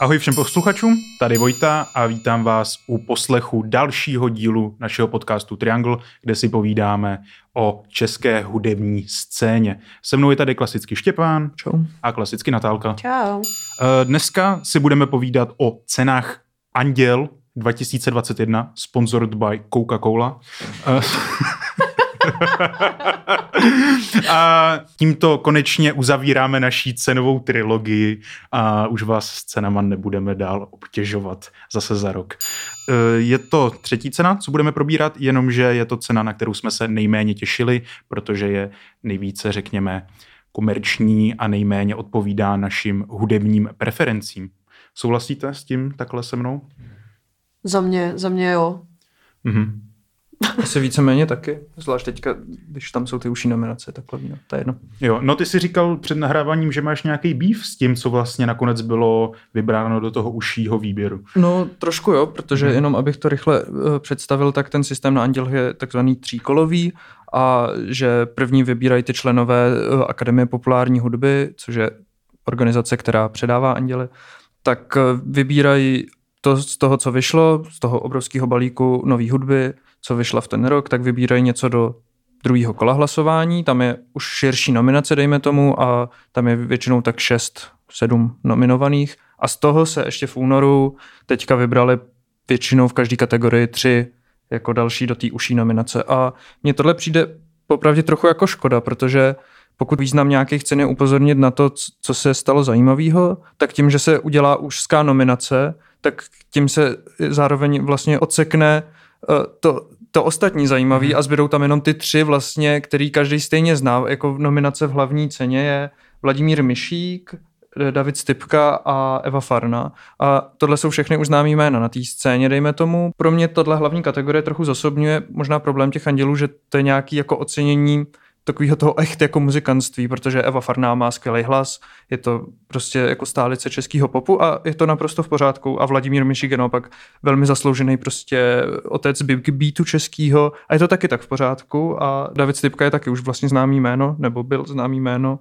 Ahoj všem posluchačům, tady Vojta a vítám vás u poslechu dalšího dílu našeho podcastu Triangle, kde si povídáme o české hudební scéně. Se mnou je tady klasicky Štěpán Čau. a klasicky Natálka. Čau. Eh, Dneska si budeme povídat o cenách Anděl 2021, sponsored by Coca-Cola. A tímto konečně uzavíráme naší cenovou trilogii a už vás s cenama nebudeme dál obtěžovat zase za rok. Eh, Je to třetí cena, co budeme probírat, jenomže je to cena, na kterou jsme se nejméně těšili, protože je nejvíce, řekněme, komerční a nejméně odpovídá našim hudebním preferencím. Souhlasíte s tím takhle se mnou? Za mě, za mě jo. Mhm. Asi víceméně taky, zvlášť teďka, když tam jsou ty uší nominace, takhle, no, to je jedno. Jo, no ty si říkal před nahráváním, že máš nějaký býv s tím, co vlastně nakonec bylo vybráno do toho užšího výběru. No trošku jo, protože Mhm. jenom abych to rychle uh, představil, tak ten systém na Anděl je takzvaný tříkolový a že první vybírají ty členové uh, Akademie populární hudby, což je organizace, která předává Anděly, tak uh, vybírají to z toho, co vyšlo, z toho obrovského balíku nové hudby, co vyšla v ten rok, tak vybírají něco do druhého kola hlasování, tam je už širší nominace, dejme tomu, a tam je většinou tak 6, 7 nominovaných. A z toho se ještě v únoru teďka vybrali většinou v každé kategorii tři jako další do té uší nominace. A mně tohle přijde popravdě trochu jako škoda, protože pokud význam nějakých cen upozornit na to, co se stalo zajímavého, tak tím, že se udělá užská nominace, tak tím se zároveň vlastně odsekne to, to ostatní zajímavý a zbydou tam jenom ty tři vlastně, který každý stejně zná. Jako nominace v hlavní ceně je Vladimír Myšík, eh, David Stipka a Eva Farna. A tohle jsou všechny už známý jména na té scéně, dejme tomu. Pro mě tohle hlavní kategorie trochu zasobňuje možná problém těch andělů, že to je nějaký jako ocenění takového toho echt jako muzikantství, protože Eva Farná má skvělý hlas, je to prostě jako stálice českého popu a je to naprosto v pořádku. A Vladimír Mišík je naopak velmi zasloužený prostě otec beatu českýho a je to taky tak v pořádku. A David Stipka je taky už vlastně známý jméno, nebo byl známý jméno,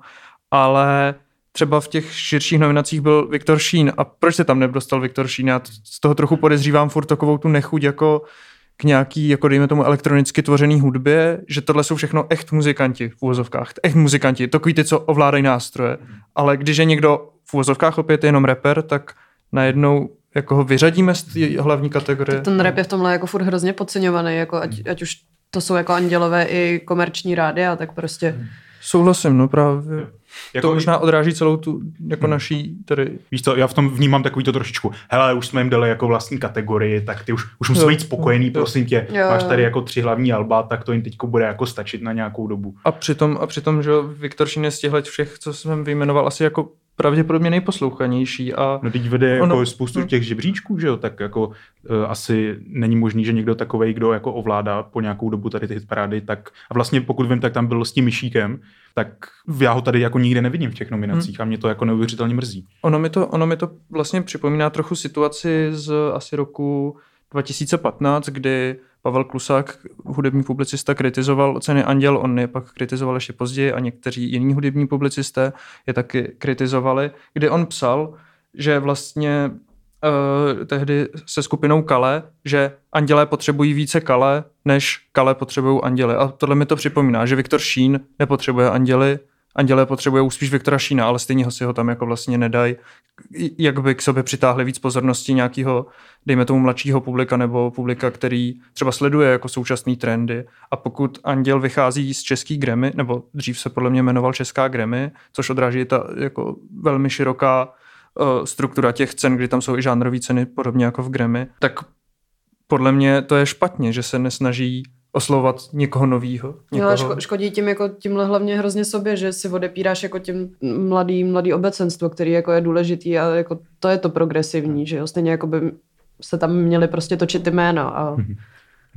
ale třeba v těch širších nominacích byl Viktor Šín. A proč se tam nedostal Viktor Šín? Já z toho trochu podezřívám furt takovou tu nechuť jako k nějaký, jako dejme tomu, elektronicky tvořený hudbě, že tohle jsou všechno echt muzikanti v úvozovkách. Echt muzikanti, takový ty, co ovládají nástroje. Ale když je někdo v úvozovkách opět jenom rapper, tak najednou jako ho vyřadíme z té hlavní kategorie. Ten rap je v tomhle jako furt hrozně podceňovaný, jako ať, ať už to jsou jako andělové i komerční rádia, tak prostě Souhlasím, no právě. Jako- Jako to možná odráží celou tu jako naší tady Víš co, já v tom vnímám takový to trošičku, hele, už jsme jim dali jako vlastní kategorii, tak ty už, už musí být spokojený, jo. prosím tě. Jo, Máš tady jako tři hlavní alba, tak to jim teďko bude jako stačit na nějakou dobu. A přitom, a přitom že Viktor Šín je z těchhle všech, co jsem vyjmenoval, asi jako pravděpodobně nejposlouchanější. A No teď vede jako Ono- spoustu hm. těch žebříčků, že jo, tak jako uh, asi není možný, že někdo takovej, kdo jako ovládá po nějakou dobu tady ty hitparády, tak a vlastně pokud vím, tak tam byl s tím myšíkem, tak já ho tady jako nikde nevidím v těch nominacích a mě to jako neuvěřitelně mrzí. ono mi, to, ono mi to vlastně připomíná trochu situaci z asi roku 2015, kdy Pavel Klusák, hudební publicista, kritizoval ceny Anděl, on je pak kritizoval ještě později a někteří jiní hudební publicisté je taky kritizovali, kdy on psal, že vlastně uh, tehdy se skupinou Kale, že andělé potřebují více Kale, než Kale potřebují anděly. A tohle mi to připomíná, že Viktor Šín nepotřebuje anděly, andělé potřebují spíš Viktora Šína, ale stejně ho si ho tam jako vlastně nedají, jak by k sobě přitáhli víc pozornosti nějakého, dejme tomu mladšího publika nebo publika, který třeba sleduje jako současné trendy. A pokud Anděl vychází z český Grammy, nebo dřív se podle mě jmenoval Česká Grammy, což odráží ta jako velmi široká struktura těch cen, kdy tam jsou i žánrové ceny, podobně jako v Grammy, tak podle mě to je špatně, že se nesnaží oslovovat někoho novýho. jo, Někoho... ško, škodí tím jako tímhle hlavně hrozně sobě, že si odepíráš jako tím mladý, mladý obecenstvo, který jako je důležitý a jako to je to progresivní, že jo, stejně jako by se tam měli prostě točit ty jména a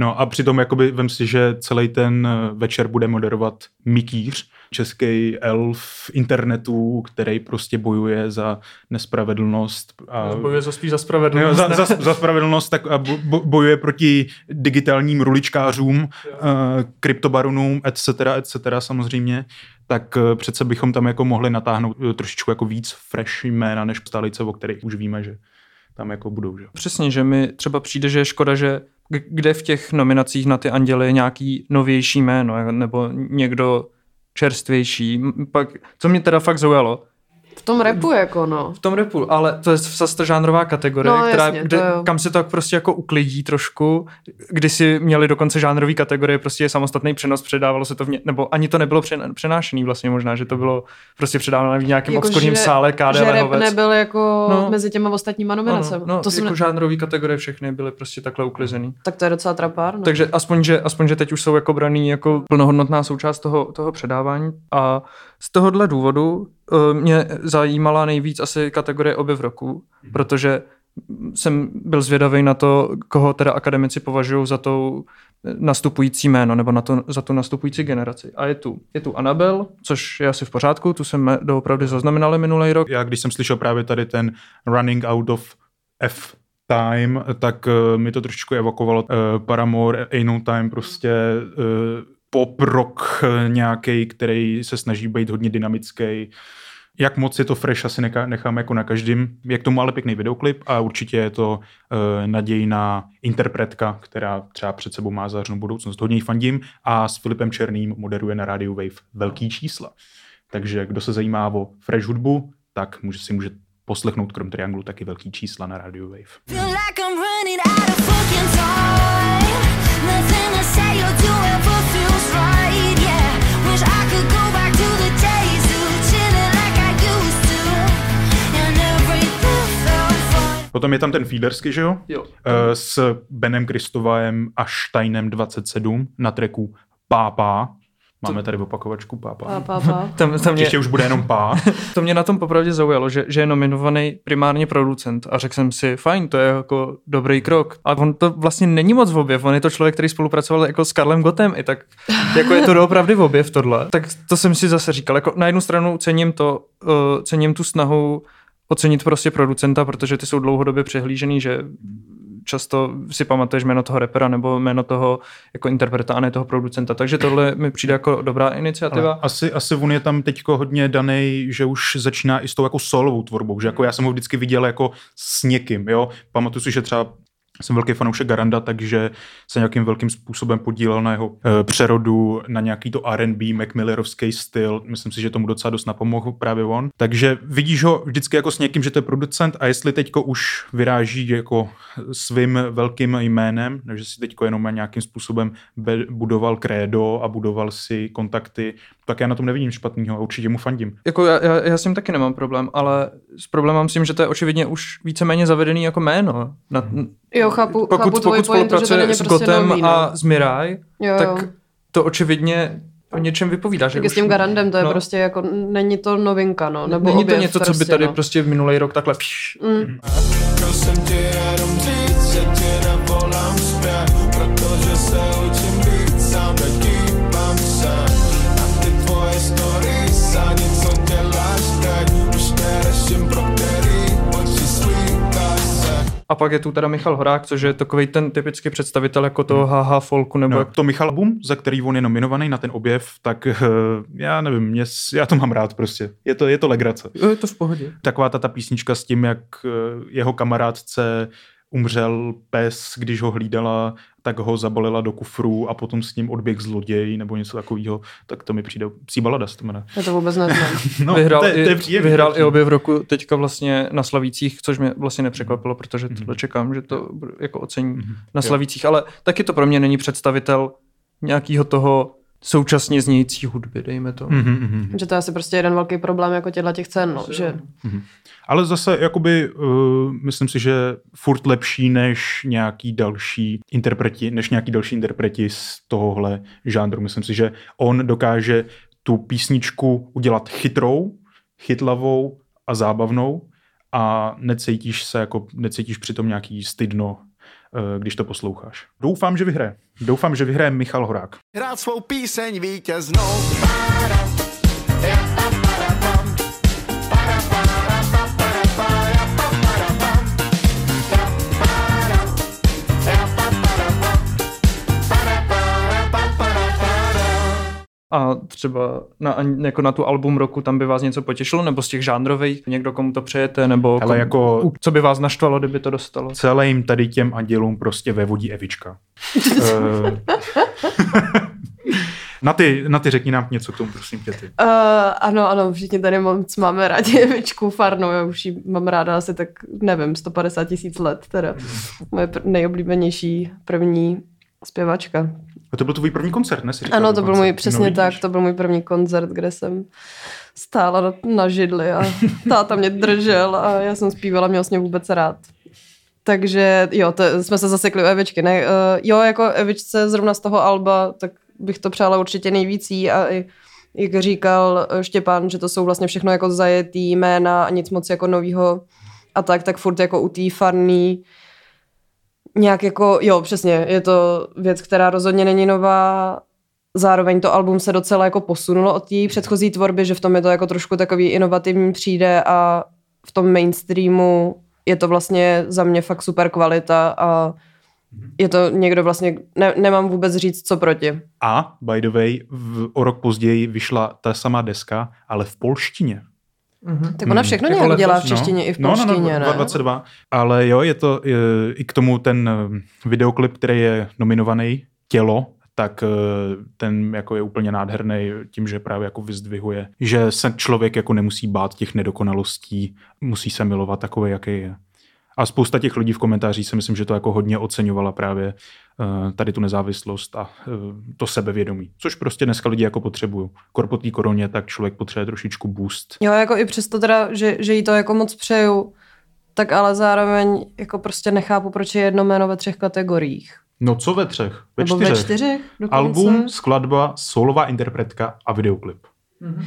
No a přitom jakoby vem si, že celý ten eh, večer bude moderovat Mikýř, český elf internetu, který prostě bojuje za nespravedlnost. A... Bojuje za spíš za spravedlnost. za, ne? za, za spravedlnost tak a bo- bo- bojuje proti digitálním ruličkářům, uh, kryptobaronům, etc., etc. samozřejmě. tak eh, přece bychom tam jako mohli natáhnout eh, trošičku jako víc fresh jména, než stálice, o kterých už víme, že tam jako budou. Že? Přesně, že mi třeba přijde, že je škoda, že kde v těch nominacích na ty anděly je nějaký novější jméno, nebo někdo čerstvější. Pak, co mě teda fakt zaujalo, v tom repu jako no. V tom repu, ale to je zase ta žánrová kategorie, No, která, jasně, kde, kam se to tak prostě jako uklidí trošku. Když si měli dokonce žánrový kategorie, prostě samostatný přenos, předávalo se to v ně, nebo ani to nebylo přen- přenášený vlastně možná, že to bylo prostě předáváno v nějakém Jako, obskurním sále KD že rap nebyl jako No. mezi těma ostatníma nominacemi. no, no, to jako ne... žánrový kategorie všechny byly prostě takhle uklizený. Tak to je docela trapár. No. Takže aspoň že, aspoň, že teď už jsou jako braný jako plnohodnotná součást toho, toho předávání a z tohohle důvodu uh, mě zajímala nejvíc asi kategorie objev roku, protože jsem byl zvědavý na to, koho teda akademici považují za tou nastupující jméno, nebo na to, za tu nastupující generaci. A je tu, je tu Anabel, což je asi v pořádku, tu jsme doopravdy zaznamenali minulý rok. Já když jsem slyšel právě tady ten running out of F time, tak uh, mi to trošičku evokovalo uh, Paramore, Ain't No Time, prostě uh, pop rock nějaký, který se snaží být hodně dynamický. Jak moc je to fresh, asi nechá, nechám jako na každým. Je k tomu ale pěkný videoklip a určitě je to uh, nadějná interpretka, která třeba před sebou má zářnou budoucnost. Hodně fandím a s Filipem Černým moderuje na Radio Wave velký čísla. Takže kdo se zajímá o fresh hudbu, tak může si může poslechnout krom Trianglu taky velký čísla na Radio Wave. Feel like I'm. Potom je tam ten feedersky, že jo? Jo. Eh, S Benem Kristovajem a Steinem 27 na treku Pápá. Máme tady opakovačku Pápá. Pá, pá, pá. Tam, tam mě, Příště už bude jenom Pá. to mě na tom popravdě zaujalo, že, že je nominovaný primárně producent a řekl jsem si, fajn, to je jako dobrý krok. A on to vlastně není moc v objev, on je to člověk, který spolupracoval jako s Karlem Gotem, i tak jako je to doopravdy v objev tohle. Tak to jsem si zase říkal, jako na jednu stranu cením to, uh, cením tu snahu ocenit prostě producenta, protože ty jsou dlouhodobě přehlížený, že často si pamatuješ jméno toho repera nebo jméno toho jako interpreta a ne toho producenta. Takže tohle mi přijde jako dobrá iniciativa. Ale asi, asi on je tam teďko hodně daný, že už začíná i s tou jako solovou tvorbou, že jako já jsem ho vždycky viděl jako s někým, jo. Pamatuju si, že třeba jsem velký fanoušek Garanda, takže se nějakým velkým způsobem podílel na jeho e, přerodu, na nějaký to R&B, Macmillerovský styl. Myslím si, že tomu docela dost napomohl právě on. Takže vidíš ho vždycky jako s někým, že to je producent a jestli teďko už vyráží jako svým velkým jménem, že si teďko jenom nějakým způsobem be- budoval krédo a budoval si kontakty, tak já na tom nevidím špatného a určitě mu fandím. Jako já, já, já s tím taky nemám problém, ale s problémem s tím, že to je očividně už víceméně zavedený jako jméno. Na, Jo, chápu, pokud, chápu tvoji pokud pointu, že to spolupracuje není s prostě Gotem nový, no. a s Mirai, Jo, tak jo. to očividně o něčem vypovídá. Že Tak i s tím Garandem to je no. prostě jako, není to novinka, no. Nebo Není to něco, co by prostě, tady no. prostě v minulý rok takhle pš, Mm. Že zpět, protože se učím být sám, nekývám se. A pak je tu teda Michal Horák, což je takový ten typický představitel jako toho haha folku, nebo No, jak to Michal Album, za který on je nominovaný na ten objev, tak uh, já nevím, mě, já to mám rád prostě. Je to, je to legrace. Je to v pohodě. Taková ta, ta písnička s tím, jak uh, jeho kamarádce umřel pes, když ho hlídala, tak ho zabalila do kufru a potom s ním odběh zloděj nebo něco takového, tak to mi přijde psí balada se to jmenuje. Já to vůbec neznám. No, vyhrál to je, to je příjemný, vyhrál to je i objev roku teďka vlastně na Slavících, což mě vlastně nepřekvapilo, protože Mhm. tohle čekám, že to jako ocení na Slavících, ale taky to pro mě není představitel nějakého toho současně znějící hudby, dejme to. Mhm, mhm. že to je asi prostě jeden velký problém jako těchto těch cen, no, že Ale zase, jakoby, uh, myslím si, že furt lepší než nějaký další interpreti, než nějaký další interpreti z tohohle žánru. Myslím si, že on dokáže tu písničku udělat chytrou, chytlavou a zábavnou a necítíš se jako, necítíš přitom nějaký stydno, když to posloucháš. Doufám, že vyhraje. Doufám, že vyhraje Michal Horák. Hrát svou píseň vítěznou. A třeba na, jako na tu album roku tam by vás něco potěšilo, nebo z těch žánrových, někdo komu to přejete, nebo Ale komu, jako- co by vás naštvalo, kdyby to dostalo? Celým tady těm andělům prostě vevodí Evička. Eh, na, ty, na ty řekni nám něco k tomu, prosím tě ty. Uh, ano, ano, všichni tady moc máme rádi Evičku Farnou, já už ji mám ráda asi tak, nevím, 150 tisíc let teda. Moje pr- nejoblíbenější první zpěvačka. A to byl tvůj první koncert, ne? Jsi říkal Ano, to byl můj, přesně no, tak, to byl můj první koncert, kde jsem stála na, na židli a táta mě držel a já jsem zpívala, měl ním vůbec rád. Takže jo, to, jsme se zasekli u Evičky. Ne, uh, jo, jako Evičce zrovna z toho Alba, tak bych to přála určitě nejvíc jí a i, jak říkal eh, Štěpán, že to jsou vlastně všechno jako zajetý jména a nic moc jako novýho a tak, tak furt jako u té farný nějak jako, jo, přesně, je to věc, která rozhodně není nová, zároveň to album se docela jako posunulo od té předchozí tvorby, že v tom je to jako trošku takový inovativní přijde a v tom mainstreamu je to vlastně za mě fakt super kvalita a je to někdo vlastně, ne, nemám vůbec říct, co proti. A, by the way, v, o rok později vyšla ta samá deska, ale v polštině. Tak ona všechno Jako nějak dělá v letos, češtině i v no, polštině, no, no, ne? 22. Ale jo, je to je, i k tomu ten eh, videoklip, který je nominovaný, Tělo, tak eh, ten jako je úplně nádherný tím, že právě jako vyzdvihuje, že se člověk jako nemusí bát těch nedokonalostí, musí se milovat takový, jaký je. A spousta těch lidí v komentářích si myslím, že to jako hodně oceňovala právě eh, tady tu nezávislost a eh, to sebevědomí. Což prostě dneska lidi jako potřebují. Kor po té koroně, tak člověk potřebuje trošičku boost. Jo, jako i přesto teda, že, že jí to jako moc přeju, tak ale zároveň jako prostě nechápu, proč je jedno jméno ve třech kategoriích. No co ve třech? Ve Nebo čtyřech. ve čtyřech dokonce. Album, skladba, solová interpretka a videoklip.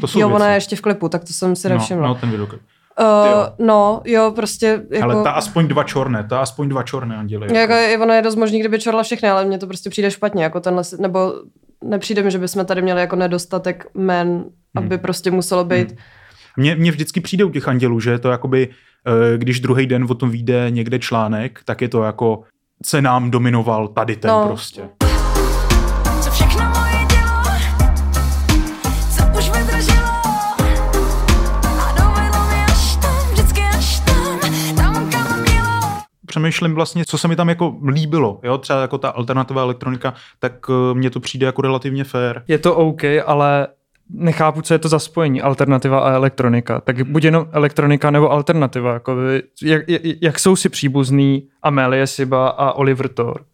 To jsou Jo, věci. ona je ještě v klipu, tak to jsem si no, nevšimla. no, ten videoklip. Uh, no, jo, prostě jako... Ale ta aspoň dva čorné, ta aspoň dva čorné anděly. Jako, je- ono je dost možný, kdyby čorla všechny, ale mně to prostě přijde špatně, jako tenhle, nebo nepřijde mi, že bychom tady měli jako nedostatek men, aby prostě muselo být. Mně, mně vždycky přijde u těch andělů, že je to jakoby, eh, když druhý den o tom vyjde někde článek, tak je to jako se nám dominoval tady ten No. prostě. Přemýšlím vlastně, co se mi tam jako líbilo, jo? třeba jako ta alternativá elektronika, tak eh, mně to přijde jako relativně fair. Je to OK, ale nechápu, co je to za spojení, alternativa a elektronika. Tak buď jenom elektronika nebo alternativa. Jako by, jak, jak, jak jsou si příbuzný Amelie Siba a Oliver Thor?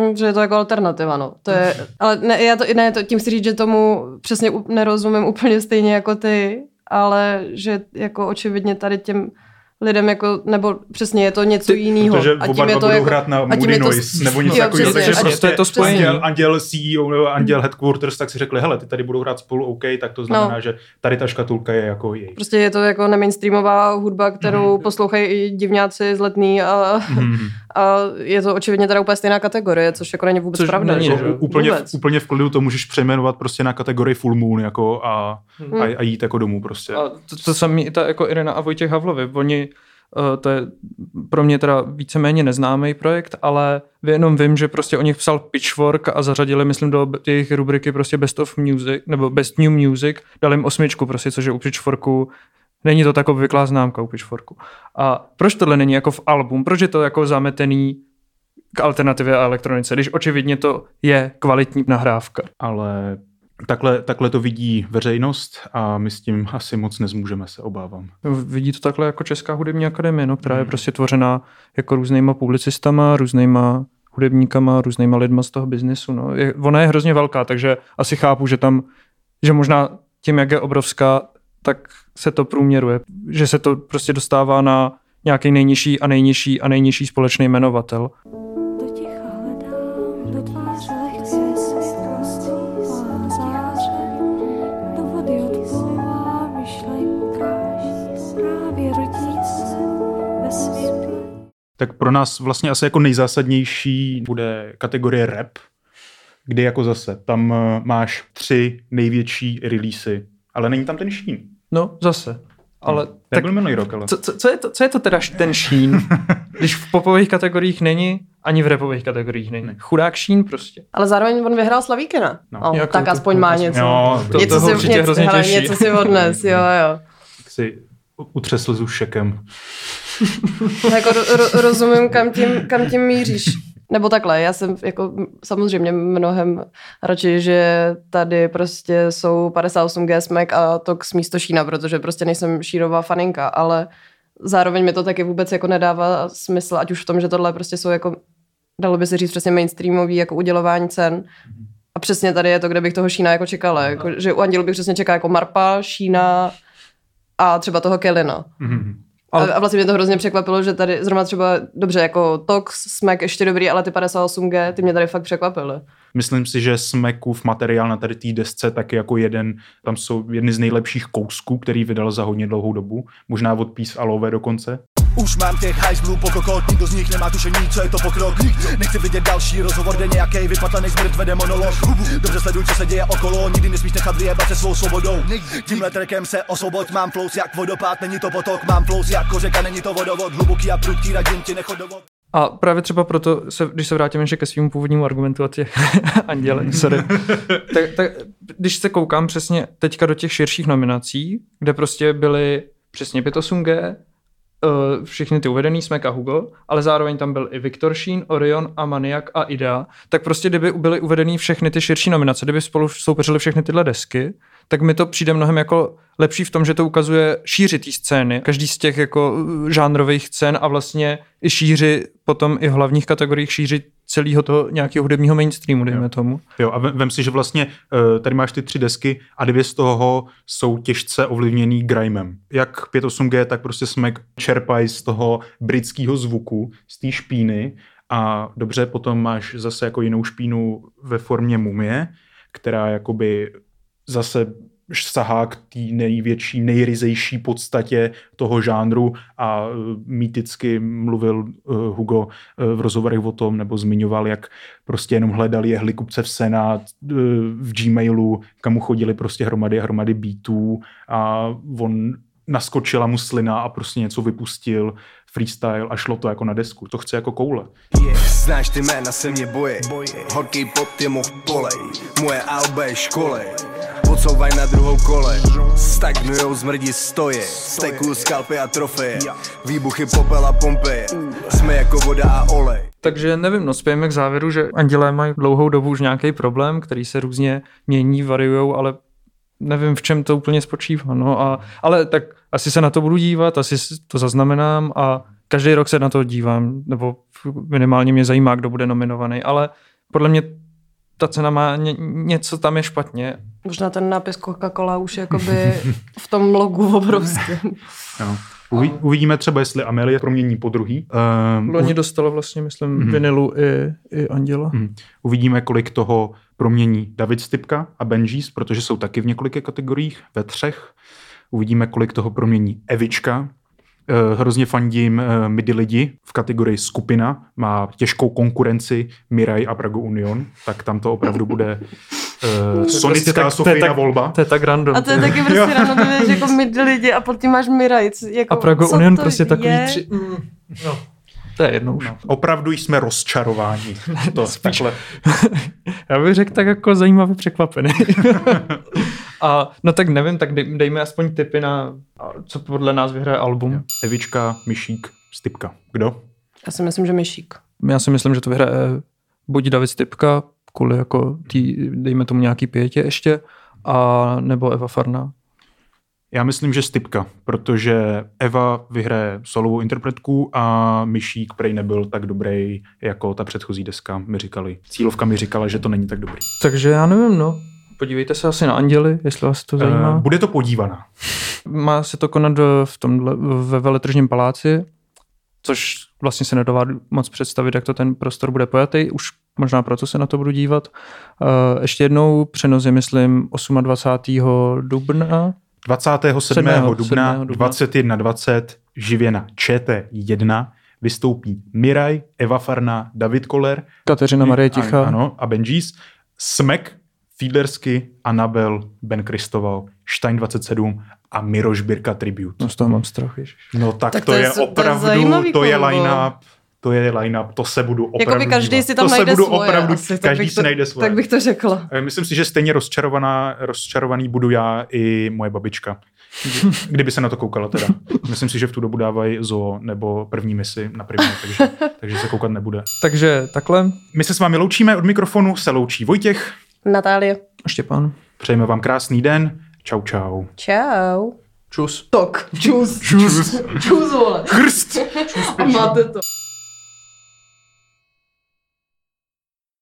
Hm, Že je to jako alternativa, no. To je, ale ne, já to, ne, to, tím si říct, že tomu přesně nerozumím úplně stejně jako ty, ale že jako očividně tady těm lidem jako, nebo přesně je to něco jiného. Protože oba dva budou hrát na a tím Moody je to- Noise nebo něco takového. Takže A prostě to je to spojení. anděl, anděl CEO nebo anděl headquarters, tak si řekli, hele, ty tady budou hrát spolu, OK, tak to znamená, No. že tady ta škatulka je jako její. Prostě je to jako nemainstreamová hudba, kterou Mhm. poslouchají i divňáci z letný a, Mhm. A je to očividně teda úplně stejná kategorie, což jako není vůbec Což pravda. není, že? úplně, v, Vůbec. úplně v klidu to můžeš přejmenovat prostě na kategorii full moon jako a, Hmm. a, a jít jako domů prostě. A to, to samý, ta jako Irina a Vojtěch Havlovi, oni, uh, to je pro mě teda víceméně neznámý projekt, ale jenom vím, že prostě o nich psal Pitchfork a zařadili, myslím, do jejich rubriky prostě Best of Music, nebo Best New Music, dali jim osmičku prostě, což je u Pitchforku Není to tak obvyklá známka u Pitchforku. A proč tohle není jako v album? Proč je to jako zametený k alternativě a elektronice, když očividně to je kvalitní nahrávka? Ale takhle, takhle to vidí veřejnost a my s tím asi moc nezmůžeme, se obávám. Vidí to takhle jako Česká hudební akademie, no, která je prostě tvořená jako různýma publicistama, různýma hudebníkama, různýma lidma z toho biznesu. No. Je, ona je hrozně velká, takže asi chápu, že tam, že možná tím, jak je obrovská, tak se to průměruje, že se to prostě dostává na nějaký nejnižší a nejnižší a nejnižší společný jmenovatel. Tak pro nás vlastně asi jako nejzásadnější bude kategorie rap, kdy jako zase tam eh, máš tři největší releasy, ale není tam ten šín. No, zase. Ale Tak byl minulý rok, ale. co, co, co, je to, co je to teda ten šín, když v popových kategoriích není Ani v repových kategoriích není. Chudák Šín prostě. Ale zároveň on vyhrál Slavíky, ne? No. No, Jako tak to- aspoň má něco. Jo, To- něco toho si, určitě něco, hrozně hele, něco si odnes, jo, jo. Tak si utřesl zušekem. jako ro, ro, rozumím, kam tím, kam tím míříš. Nebo takhle, já jsem jako samozřejmě mnohem radši, že tady prostě jsou 58G smek a Tox místo Šína, protože prostě nejsem šírová faninka, ale zároveň mi to taky vůbec jako nedává smysl, ať už v tom, že tohle prostě jsou jako, dalo by se říct přesně mainstreamový jako udělování cen. A přesně tady je to, kde bych toho Šína jako čekala. Jako, že u Andělu bych přesně čekala jako Marpa, Šína a třeba toho Kelina. Mhm. Ale... A vlastně mě to hrozně překvapilo, že tady zrovna třeba, dobře, jako Tox, Smack ještě dobrý, ale ty 58G, ty mě tady fakt překvapily. Myslím si, že Smekův materiál na tady té desce taky jako jeden, tam jsou jedny z nejlepších kousků, který vydal za hodně dlouhou dobu, možná od Peace a Love dokonce. Už mám těch hajzlů po kokot, nikdo z nich nemá tušení, co je to pokrok. Nechci vidět další rozhovor, kde nějaký vypatlaný smrt vede monolog. Dobře sleduj, co se děje okolo, nikdy nesmíš nechat vyjebat se svou svobodou. Tímhle trekem se osvoboď, mám flows jak vodopád, není to potok Mám flows jako řeka, není to vodovod, hluboký a prudký, radím ti nechodovod A právě třeba proto, se, když se vrátím ještě ke svým původnímu argumentu a těch anděle, sorry, tak, tak, když se koukám přesně teďka do těch širších nominací, kde prostě byly přesně 58G, uh, všichni ty uvedený, Smek a Hugo, ale zároveň tam byl i Viktor Sheen, Orion a Maniak a Ida, tak prostě kdyby byly uvedený všechny ty širší nominace, kdyby spolu soupeřily všechny tyhle desky, tak mi to přijde mnohem jako lepší v tom, že to ukazuje šíři té scény, každý z těch jako uh, žánrových scén a vlastně i šíři potom i v hlavních kategoriích šíři celého toho nějakého hudebního mainstreamu, dejme Jo. tomu. Jo, a vem, vem si, že vlastně uh, tady máš ty tři desky a dvě z toho jsou těžce ovlivněný grimem. Jak 58G, tak prostě jsme čerpají z toho britského zvuku, z té špíny a dobře, potom máš zase jako jinou špínu ve formě mumie, která jakoby zase sahá k té největší, nejryzejší podstatě toho žánru a eh, mýticky mluvil uh, Hugo uh, v rozhovorech o tom, nebo zmiňoval, jak prostě jenom hledali jehly kupce v Senát v Gmailu, kam mu chodili prostě hromady a hromady beatů a on naskočila mu slina a prostě něco vypustil, freestyle a šlo to jako na desku. To chce jako koule. yeah. Znáš ty jména se mě boje, horký pop ty moh polej Moje alba je školej, odsouvaj na druhou kole. Stagnujou zmrdi stoje, stekuju skalpy a trofeje. Výbuchy popel a pompeje, jsme jako voda a olej. Takže nevím, no spějeme k závěru, že andělé mají dlouhou dobu už nějaký problém, který se různě mění, variujou, ale nevím, v čem to úplně spočívá. No a, ale tak asi se na to budu dívat, asi si to zaznamenám a každý rok se na to dívám, nebo minimálně mě zajímá, kdo bude nominovaný, ale podle mě ta cena má ně, něco tam je špatně. Možná ten nápis Coca-Cola už jakoby v tom logu obrovském. Jo. Uvi, uvidíme třeba, jestli Amelie promění po druhý. Um, Loni dostala vlastně, myslím, mm-hmm. vinilu i, i Anděla. Mhm. Uvidíme, kolik toho promění David Stipka a Benjis, protože jsou taky v několika kategoriích, ve třech. Uvidíme, kolik toho promění Evička. Eh, Hrozně fandím eh, midi lidi v kategorii skupina. Má těžkou konkurenci Miraj a Prago Union, tak tam to opravdu bude uh, sonická je Sofína tak- volba. To je tak random. A to je taky prostě ráno, ty víš, jako mid lidi a pod tím máš Mirajc. Jako, A Prago Union prostě takový je? tři... Mm, no, to je jedno už. No, opravdu jsme rozčarováni. To takhle. Já bych řekl tak jako zajímavě překvapený. A no tak nevím, tak dej, dejme aspoň tipy na, co podle nás vyhraje album. Evička, Myšík, Stipka. Kdo? Já si myslím, že Myšík. Já si myslím, že to vyhraje buď David Stipka, kvůli jako tý, dejme tomu nějaký pětě ještě, a nebo Eva Farna. Já myslím, že Stipka, protože Eva vyhraje solovou interpretku a Myšík prej nebyl tak dobrý jako ta předchozí deska, mi říkali. Cílovka mi říkala, že to není tak dobrý. Takže já nevím, no. Podívejte se asi na Anděli, jestli vás to zajímá. Uh, bude to podívaná. Má se to konat eh, v tomhle, ve veletržním paláci, což vlastně se nedává moc představit, jak to ten prostor bude pojatý. Už možná proto se na to budu dívat. Uh, ještě jednou přenos je, myslím, 28. dubna. 27. Sedmého- dubna sedmého dubna. 21.20 živě na ČT1 vystoupí Miraj, Eva Farna, David Koller, Kateřina Marie a- Ticha. ano, a Benjis, Smek, Fiedlersky, Anabel, Ben Kristoval, Stein 27 a Miroš Birka Tribute. No z toho mám strach, ježiš. No tak, Tak to, to je je to je opravdu, zajímavý to je line-up. to je line-up, to se budu opravdu Jakoby každý dívat. si tam to najde se budu svoje. opravdu, asi, tak každý bych si to, najde svoje. Tak bych to řekla. Eh, Myslím si, že stejně rozčarovaná, rozčarovaný budu já i moje babička. Kdyby se na to koukala teda. Myslím si, že v tu dobu dávají zoo nebo první misi na první, takže, takže se koukat nebude. Takže takhle. My se s vámi loučíme, od mikrofonu se loučí Vojtěch. Natálie. Štěpán. Přejeme vám krásný den. Čau, čau. Čau. Čus. Tok. Čus. Čus. Čus, vole. Chrst. A máte to.